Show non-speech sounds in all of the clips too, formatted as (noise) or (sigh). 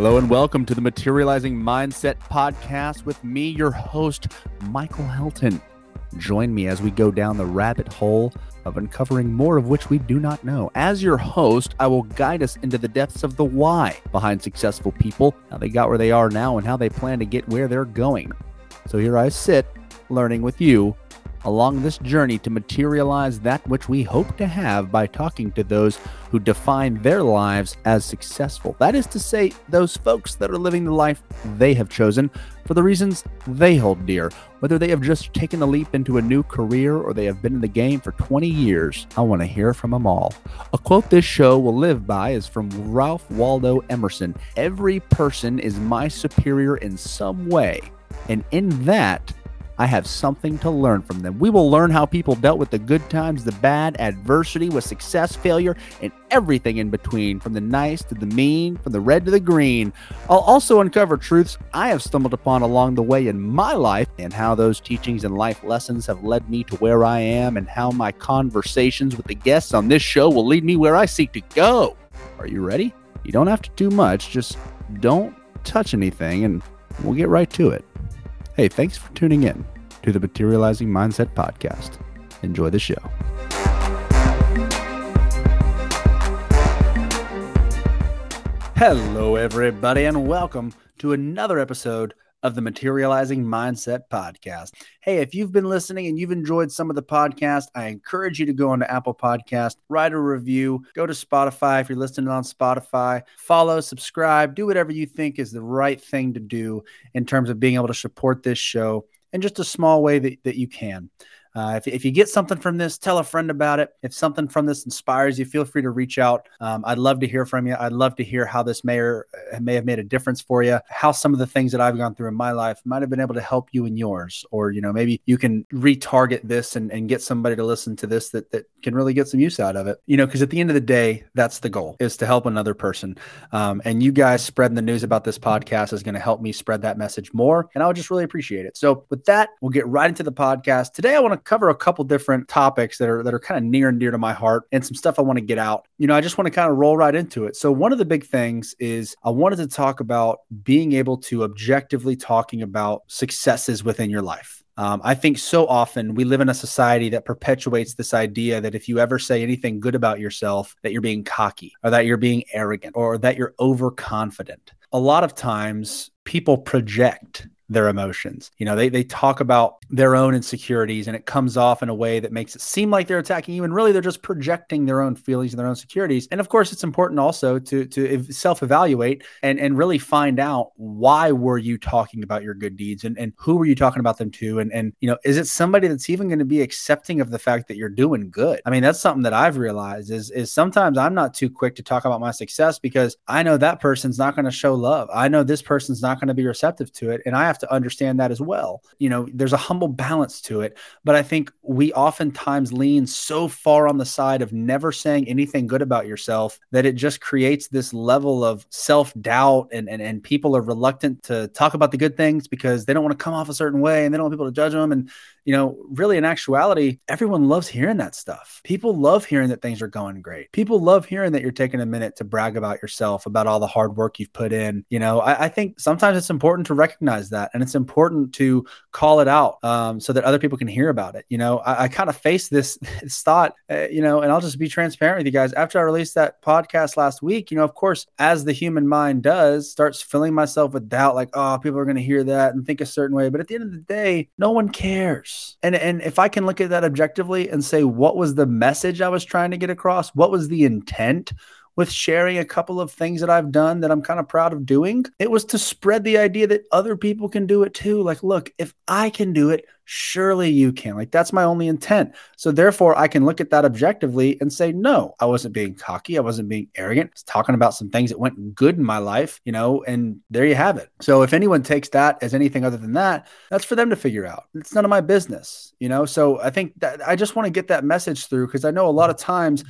Hello and welcome to the Materializing Mindset podcast with me, your host, Michael Helton. Join me as we go down the rabbit hole of uncovering more of which we do not know. As your host, I will guide us into the depths of the why behind successful people, how they got where they are now, and how they plan to get where they're going. So here I sit, learning with you along this journey to materialize that which we hope to have by talking to those who define their lives as successful. That is to say, those folks that are living the life they have chosen for the reasons they hold dear. Whether they have just taken a leap into a new career or they have been in the game for 20 years, I want to hear from them all. A quote this show will live by is from Ralph Waldo Emerson Every person is my superior in some way. And in that, I have something to learn from them. We will learn how people dealt with the good times, the bad, adversity, with success, failure, and everything in between, from the nice to the mean, from the red to the green. I'll also uncover truths I have stumbled upon along the way in my life and how those teachings and life lessons have led me to where I am and how my conversations with the guests on this show will lead me where I seek to go. Are you ready? You don't have to do much, just don't touch anything and we'll get right to it. Hey, thanks for tuning in to the Materializing Mindset Podcast. Enjoy the show. Hello, everybody, and welcome to another episode of the Materializing Mindset Podcast. Hey, if you've been listening and you've enjoyed some of the podcast, I encourage you to go onto Apple Podcast, write a review, go to Spotify if you're listening on Spotify, follow, subscribe, do whatever you think is the right thing to do in terms of being able to support this show in just a small way that, that you can. Uh, if, if you get something from this, tell a friend about it. If something from this inspires you, feel free to reach out. Um, I'd love to hear from you. I'd love to hear how this may or uh, may have made a difference for you. How some of the things that I've gone through in my life might have been able to help you in yours, or you know maybe you can retarget this and, and get somebody to listen to this that that can really get some use out of it. You know, because at the end of the day, that's the goal is to help another person. Um, and you guys spreading the news about this podcast is going to help me spread that message more, and I would just really appreciate it. So with that, we'll get right into the podcast today. I want to cover a couple different topics that are that are kind of near and dear to my heart and some stuff I want to get out. You know, I just want to kind of roll right into it. So one of the big things is I wanted to talk about being able to objectively talking about successes within your life. Um, I think so often we live in a society that perpetuates this idea that if you ever say anything good about yourself, that you're being cocky or that you're being arrogant or that you're overconfident. A lot of times people project their emotions. You know, they they talk about their own insecurities and it comes off in a way that makes it seem like they're attacking you and really they're just projecting their own feelings and their own insecurities. And of course, it's important also to to self-evaluate and and really find out why were you talking about your good deeds and and who were you talking about them to and and you know, is it somebody that's even going to be accepting of the fact that you're doing good? I mean, that's something that I've realized is is sometimes I'm not too quick to talk about my success because I know that person's not going to show love. I know this person's not going to be receptive to it and I have to understand that as well. You know, there's a humble balance to it, but I think we oftentimes lean so far on the side of never saying anything good about yourself that it just creates this level of self doubt and, and and people are reluctant to talk about the good things because they don't want to come off a certain way and they don't want people to judge them and you know, really in actuality, everyone loves hearing that stuff. People love hearing that things are going great. People love hearing that you're taking a minute to brag about yourself, about all the hard work you've put in. You know, I, I think sometimes it's important to recognize that and it's important to call it out um, so that other people can hear about it. You know, I, I kind of faced this, (laughs) this thought, uh, you know, and I'll just be transparent with you guys. After I released that podcast last week, you know, of course, as the human mind does, starts filling myself with doubt, like, oh, people are going to hear that and think a certain way. But at the end of the day, no one cares. And and if I can look at that objectively and say what was the message I was trying to get across, what was the intent with sharing a couple of things that I've done that I'm kind of proud of doing, it was to spread the idea that other people can do it too. Like, look, if I can do it, surely you can. Like that's my only intent. So therefore, I can look at that objectively and say, no, I wasn't being cocky. I wasn't being arrogant. Talking about some things that went good in my life, you know, and there you have it. So if anyone takes that as anything other than that, that's for them to figure out. It's none of my business, you know. So I think that I just want to get that message through because I know a lot of times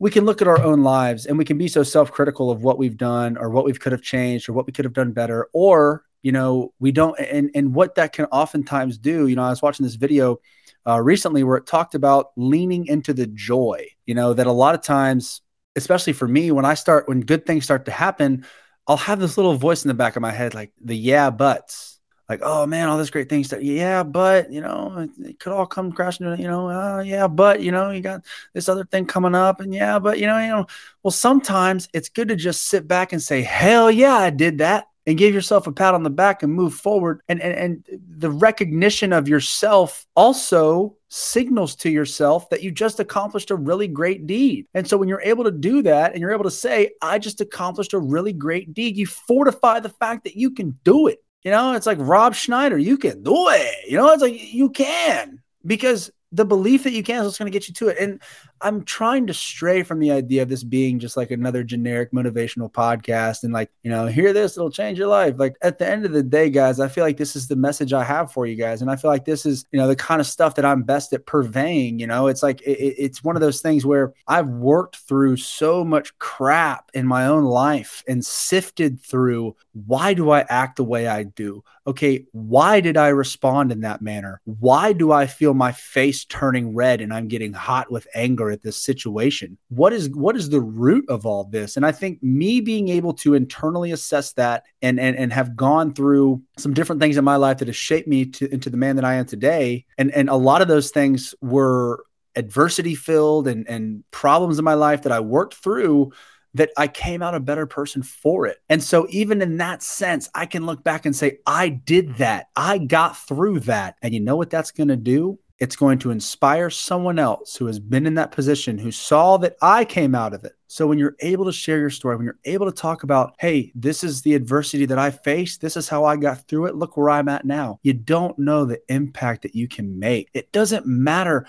we can look at our own lives and we can be so self-critical of what we've done or what we could have changed or what we could have done better or you know we don't and and what that can oftentimes do you know i was watching this video uh, recently where it talked about leaning into the joy you know that a lot of times especially for me when i start when good things start to happen I'll have this little voice in the back of my head, like the yeah buts like, oh man, all this great things that, yeah, but you know, it, could all come crashing, you know, uh, yeah, but you know, you got this other thing coming up, and yeah, but you know, you know, well, sometimes it's good to just sit back and say, hell yeah, I did that, and give yourself a pat on the back and move forward. And and, and the recognition of yourself also signals to yourself that you just accomplished a really great deed. And so when you're able to do that and you're able to say, I just accomplished a really great deed, you fortify the fact that you can do it. You know, it's like Rob Schneider, you can do it. You know, it's like you can because the belief that you can is what's going to get you to it. And I'm trying to stray from the idea of this being just like another generic motivational podcast and like, you know, hear this, it'll change your life. Like at the end of the day, guys, I feel like this is the message I have for you guys. And I feel like this is, you know, the kind of stuff that I'm best at purveying. You know, it's like, it, it's one of those things where I've worked through so much crap in my own life and sifted through why do I act the way I do? Okay, why did I respond in that manner? Why do I feel my face turning red and I'm getting hot with anger? At this situation what is what is the root of all this and i think me being able to internally assess that and and, and have gone through some different things in my life that have shaped me to, into the man that i am today and and a lot of those things were adversity filled and and problems in my life that i worked through that I came out a better person for it. And so, even in that sense, I can look back and say, I did that. I got through that. And you know what that's going to do? It's going to inspire someone else who has been in that position who saw that I came out of it. So when you're able to share your story, when you're able to talk about, hey, this is the adversity that I faced, this is how I got through it, look where I'm at now. You don't know the impact that you can make. It doesn't matter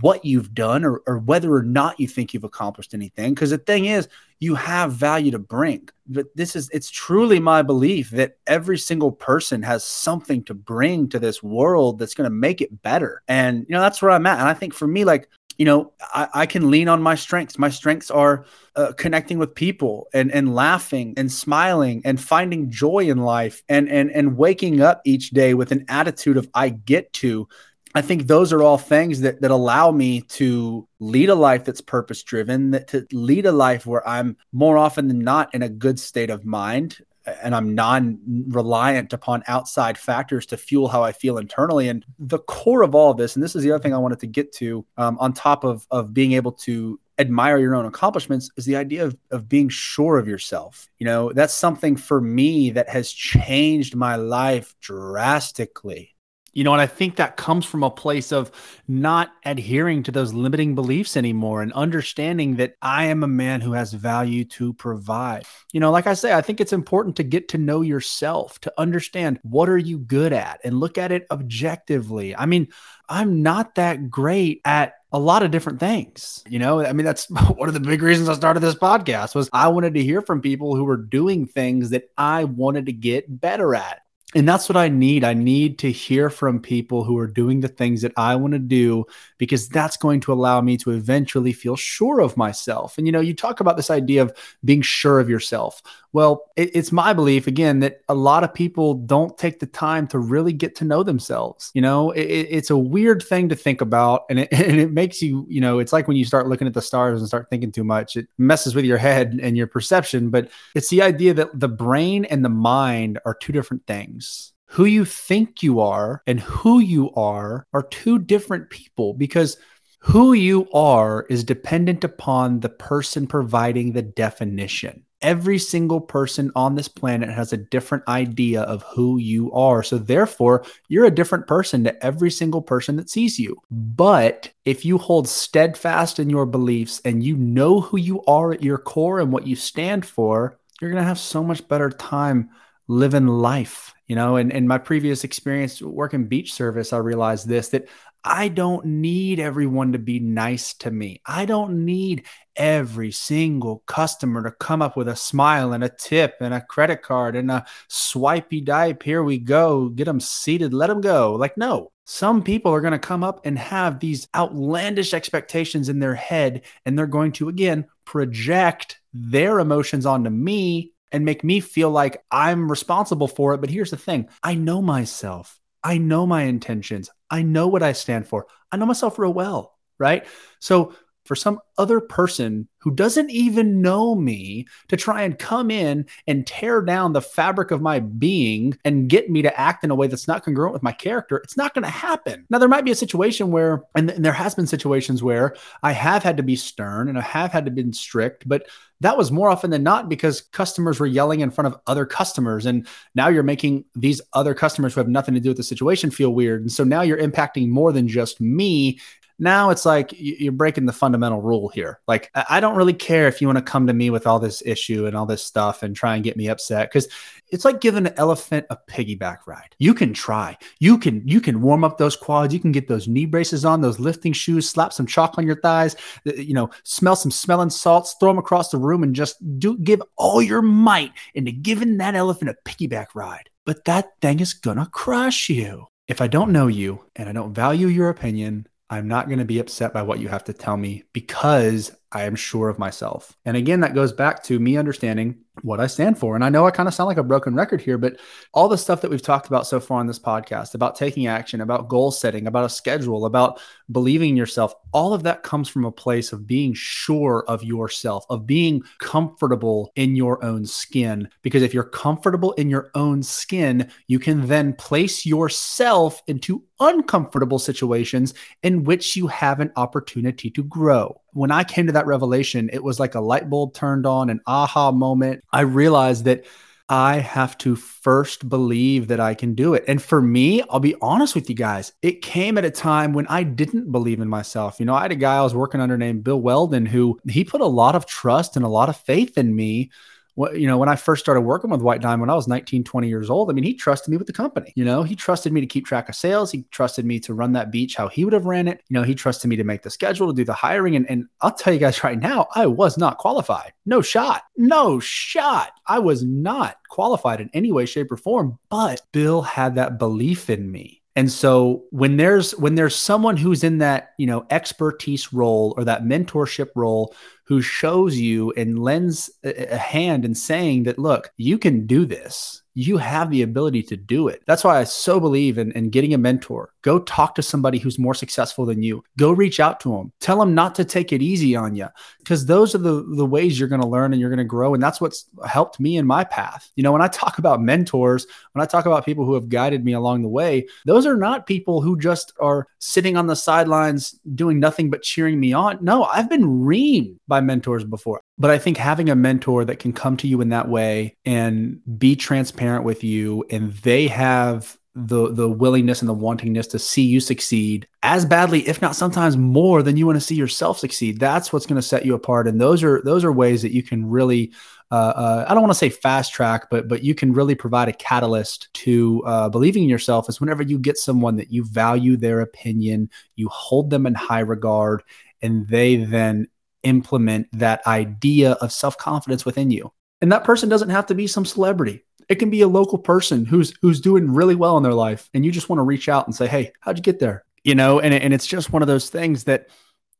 what you've done or, or whether or not you think you've accomplished anything. Because the thing is, you have value to bring. But this is, it's truly my belief that every single person has something to bring to this world that's going to make it better. And, you know, that's where I'm at. And I think for me, like, you know, I, I can lean on my strengths. My strengths are uh, connecting with people and, and laughing and smiling and finding joy in life and, and, and waking up each day with an attitude of I get to I think those are all things that that allow me to lead a life that's purpose driven, that to lead a life where I'm more often than not in a good state of mind and I'm non reliant upon outside factors to fuel how I feel internally. And the core of all of this, and this is the other thing I wanted to get to, um, on top of of being able to admire your own accomplishments is the idea of, of being sure of yourself. You know, that's something for me that has changed my life drastically. You know, and I think that comes from a place of not adhering to those limiting beliefs anymore and understanding that I am a man who has value to provide. You know, like I say, I think it's important to get to know yourself, to understand what are you good at and look at it objectively. I mean, I'm not that great at a lot of different things. You know, I mean, that's (laughs) one of the big reasons I started this podcast was I wanted to hear from people who were doing things that I wanted to get better at and that's what I need. I need to hear from people who are doing the things that I want to do because that's going to allow me to eventually feel sure of myself. And you know, you talk about this idea of being sure of yourself. Well, it, it's my belief again that a lot of people don't take the time to really get to know themselves. You know, it, it's a weird thing to think about, and it, (laughs) and it makes you, you know, it's like when you start looking at the stars and start thinking too much, it messes with your head and your perception. But it's the idea that the brain and the mind are two different things who you think you are and who you are are two different people because who you are is dependent upon the person providing the definition every single person on this planet has a different idea of who you are. So, therefore, you're a different person to every single person that sees you. But if you hold steadfast in your beliefs and you know who you are at your core and what you stand for, you're going to have so much better time living life. You know, and in my previous experience working beach service, I realized this that I don't need everyone to be nice to me. I don't need every single customer to come up with a smile and a tip and a credit card and a swipey dipe. Here we go. Get them seated. Let them go. Like, no. Some people are going to come up and have these outlandish expectations in their head, and they're going to, again, project their emotions onto me and make me feel like I'm responsible for it. But here's the thing I know myself. I know my intentions. I know what I stand for. I know myself real well, right? So for some other person who doesn't even know me to try and come in and tear down the fabric of my being and get me to act in a way that's not congruent with my character, it's not going to happen. Now, there might be a situation where, and, and there has been situations where I have had to be stern and I have had to be strict, but that was more often than not because customers were yelling in front of other customers. And now you're making these other customers who have nothing to do with the situation feel weird. And so now you're impacting more than just me now it's like you're breaking the fundamental rule here. Like, I don't really care if you want to come to me with all this issue and all this stuff and try and get me upset because it's like giving an elephant a piggyback ride. You can try. You can you can warm up those quads. You can get those knee braces on, those lifting shoes, slap some chalk on your thighs, you know, smell some smelling salts, throw them across the room and just do give all your might into giving that elephant a piggyback ride. But that thing is gonna crush you. If I don't know you and I don't value your opinion, I'm not going to be upset by what you have to tell me because I am sure of myself. And again, that goes back to me understanding what I stand for. And I know I kind of sound like a broken record here, but all the stuff that we've talked about so far on this podcast about taking action, about goal setting, about a schedule, about believing in yourself, all of that comes from a place of being sure of yourself, of being comfortable in your own skin. Because if you're comfortable in your own skin, you can then place yourself into uncomfortable situations in which you have an opportunity to grow when I came to that revelation, it was like a light bulb turned on, an aha moment. I realized that I have to first believe that I can do it. And for me, I'll be honest with you guys, it came at a time when I didn't believe in myself. You know, I had a guy I was working under named Bill Weldon who he put a lot of trust and a lot of faith in me you know, when I first started working with White Diamond, when I was 19, 20 years old, I mean, he trusted me with the company. You know, he trusted me to keep track of sales. He trusted me to run that beach how he would have ran it. You know, he trusted me to make the schedule, to do the hiring. And, and I'll tell you guys right now, I was not qualified. No shot. No shot. I was not qualified in any way, shape, or form. But Bill had that belief in me and so when there's when there's someone who's in that, you know, expertise role or that mentorship role who shows you and lends a hand in saying that look, you can do this you have the ability to do it. That's why I so believe in, in getting a mentor. Go talk to somebody who's more successful than you. Go reach out to them. Tell them not to take it easy on you because those are the, the ways you're going to learn and you're going to grow. And that's what's helped me in my path. You know, when I talk about mentors, when I talk about people who have guided me along the way, those are not people who just are sitting on the sidelines doing nothing but cheering me on. No, I've been reamed by mentors before. But I think having a mentor that can come to you in that way and be transparent with you, and they have the the willingness and the wantingness to see you succeed as badly if not sometimes more than you want to see yourself succeed that's what's going to set you apart and those are those are ways that you can really uh, uh, I don't want to say fast track, but but you can really provide a catalyst to uh, believing in yourself. Is whenever you get someone that you value their opinion, you hold them in high regard, and they then implement that idea of self confidence within you. And that person doesn't have to be some celebrity. It can be a local person who's who's doing really well in their life, and you just want to reach out and say, "Hey, how'd you get there?" You know, and and it's just one of those things that,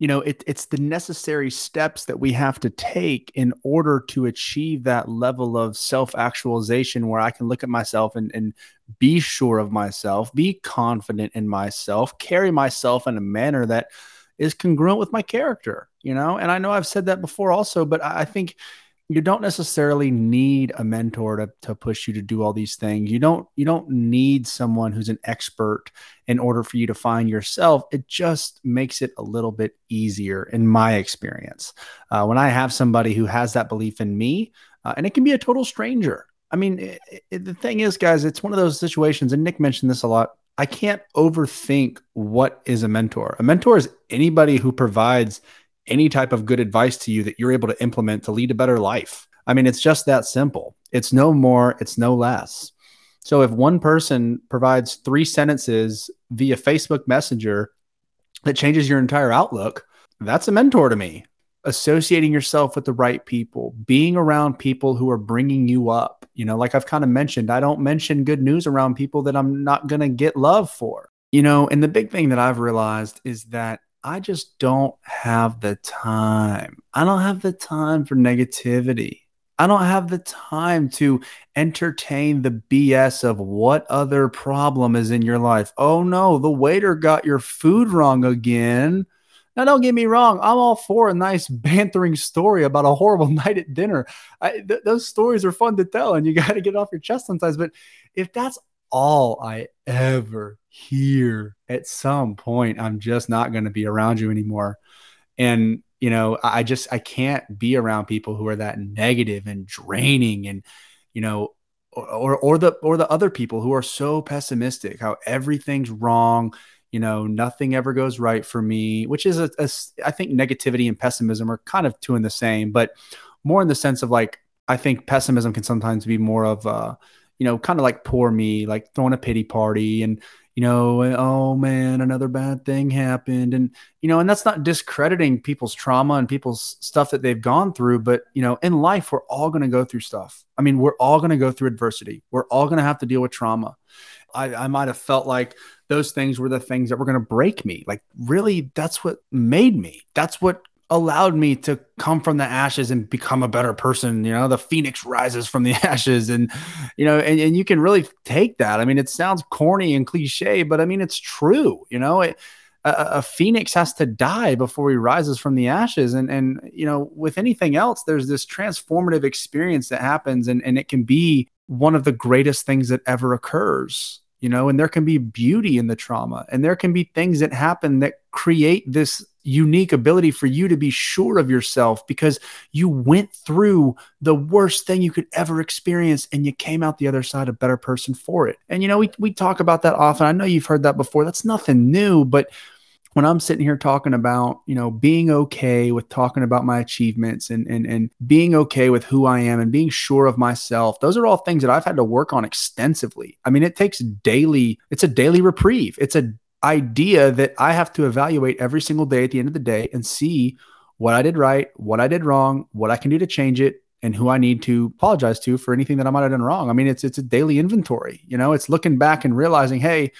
you know, it, it's the necessary steps that we have to take in order to achieve that level of self actualization, where I can look at myself and and be sure of myself, be confident in myself, carry myself in a manner that is congruent with my character, you know? And I know I've said that before also, but I think you don't necessarily need a mentor to, to push you to do all these things. You don't you don't need someone who's an expert in order for you to find yourself. It just makes it a little bit easier in my experience. Uh, when I have somebody who has that belief in me, uh, and it can be a total stranger. I mean, it, it, the thing is, guys, it's one of those situations, and Nick mentioned this a lot I can't overthink what is a mentor. A mentor is anybody who provides any type of good advice to you that you're able to implement to lead a better life. I mean, it's just that simple. It's no more, it's no less. So if one person provides three sentences via Facebook Messenger that changes your entire outlook, that's a mentor to me associating yourself with the right people, being around people who are bringing you up. You know, like I've kind of mentioned, I don't mention good news around people that I'm not going to get love for. You know, and the big thing that I've realized is that I just don't have the time. I don't have the time for negativity. I don't have the time to entertain the BS of what other problem is in your life. Oh no, the waiter got your food wrong again Now, don't get me wrong. I'm all for a nice (laughs) bantering story about a horrible (laughs) night at dinner. I, th- those stories are fun to tell, and you got to get off your chest sometimes. But if that's all I ever hear at some point, I'm just not going to be around you anymore. And, you know, I just, I can't be around people who are that negative and draining and, you know, or, or the, or the other people who are so pessimistic, how everything's wrong you know nothing ever goes right for me which is a, a i think negativity and pessimism are kind of two in the same but more in the sense of like i think pessimism can sometimes be more of uh you know kind of like poor me like throwing a pity party and you know oh man another bad thing happened and you know and that's not discrediting people's trauma and people's stuff that they've gone through but you know in life we're all going to go through stuff i mean we're all going to go through adversity we're all going to have to deal with trauma I, I might have felt like those things were the things that were going to break me. Like, really, that's what made me. That's what allowed me to come from the ashes and become a better person. You know, the phoenix rises from the (laughs) ashes. And, you know, and, and you can really take that. I mean, it sounds corny and cliche, but I mean, it's true. You know, it, a, a, phoenix has to die before he rises from the ashes. And, and, you know, with anything else, there's this transformative experience that happens and, and it can be one of the greatest things that ever occurs you know and there can be beauty in the trauma and there can be things that happen that create this unique ability for you to be sure of yourself because you went through the worst thing you could ever experience and you came out the other side a better person for it and you know we, we talk about that often i know you've heard that before that's nothing new but when I'm sitting here talking about, you know, being okay with talking about my achievements and and and being okay with who I am and being sure of myself, those are all things that I've had to work on extensively. I mean, it takes daily, it's a daily reprieve. It's a idea that I have to evaluate every single day at the end of the day and see what I did right, what I did wrong, what I can do to change it, and who I need to apologize to for anything that I might have done wrong. I mean, it's it's a daily inventory. You know, it's looking back and realizing, hey,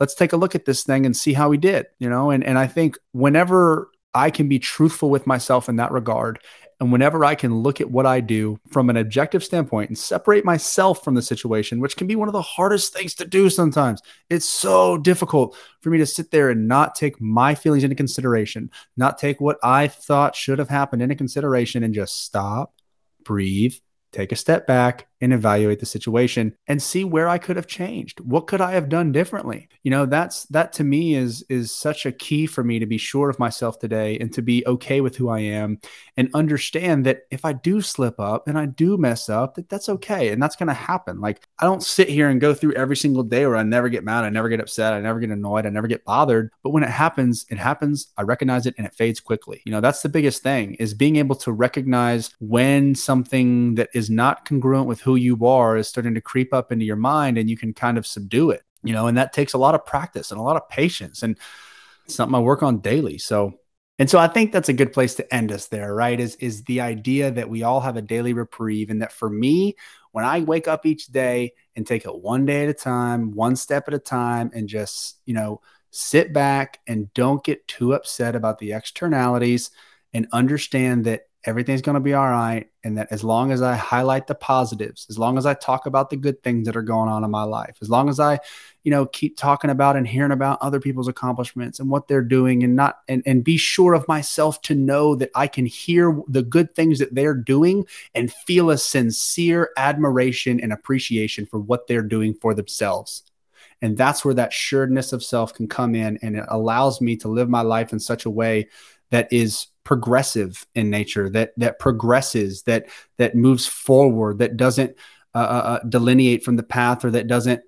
let's take a look at this thing and see how we did, you know? And, and I think whenever I can be truthful with myself in that regard, and whenever I can look at what I do from an objective standpoint and separate myself from the situation, which can be one of the hardest things to do sometimes, it's so difficult for me to sit there and not take my feelings into consideration, not take what I thought should have happened into consideration and just stop, breathe, take a step back and evaluate the situation and see where I could have changed. What could I have done differently? You know, that's that to me is is such a key for me to be sure of myself today and to be okay with who I am and understand that if I do slip up and I do mess up, that that's okay and that's going to happen. Like I don't sit here and go through every single day where I never get mad, I never get upset, I never get annoyed, I never get bothered, but when it happens, it happens, I recognize it and it fades quickly. You know, that's the biggest thing is being able to recognize when something that is not congruent with who you are is starting to creep up into your mind and you can kind of subdue it, you know, and that takes a lot of practice and a lot of patience and it's something I work on daily. So, and so I think that's a good place to end us there, right? Is is the idea that we all have a daily reprieve and that for me, when I wake up each day and take it one day at a time, one step at a time and just, you know, sit back and don't get too upset about the externalities and understand that everything's going to be all right. And that as long as I highlight the positives, as long as I talk about the good things that are going on in my life, as long as I, you know, keep talking about and hearing about other people's accomplishments and what they're doing and not, and, and be sure of myself to know that I can hear the good things that they're doing and feel a sincere admiration and appreciation for what they're doing for themselves. And that's where that sureness of self can come in and it allows me to live my life in such a way that is progressive in nature that that progresses that that moves forward that doesn't uh, uh, uh, delineate from the path or that doesn't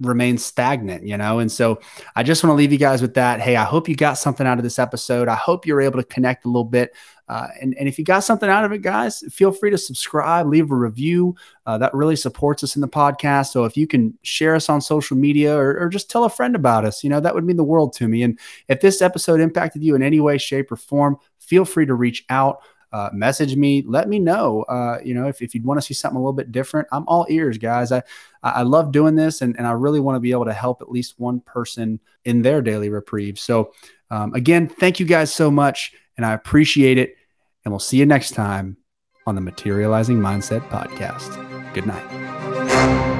remain stagnant you know and so i just want to leave you guys with that hey i hope you got something out of this episode i hope you're able to connect a little bit uh, and, and if you got something out of it, guys, feel free to subscribe, leave a review. Uh, that really supports us in the podcast. So if you can share us on social media or, or, just tell a friend about us, you know, that would mean the world to me. And if this episode impacted you in any way, shape, or form, feel free to reach out. Uh, message me, let me know. Uh, you know, if, if you'd want to see something a little bit different, I'm all ears, guys. I I love doing this, and, and I really want to be able to help at least one person in their daily reprieve. So, um, again, thank you guys so much, and I appreciate it. And we'll see you next time on the Materializing Mindset Podcast. Good night.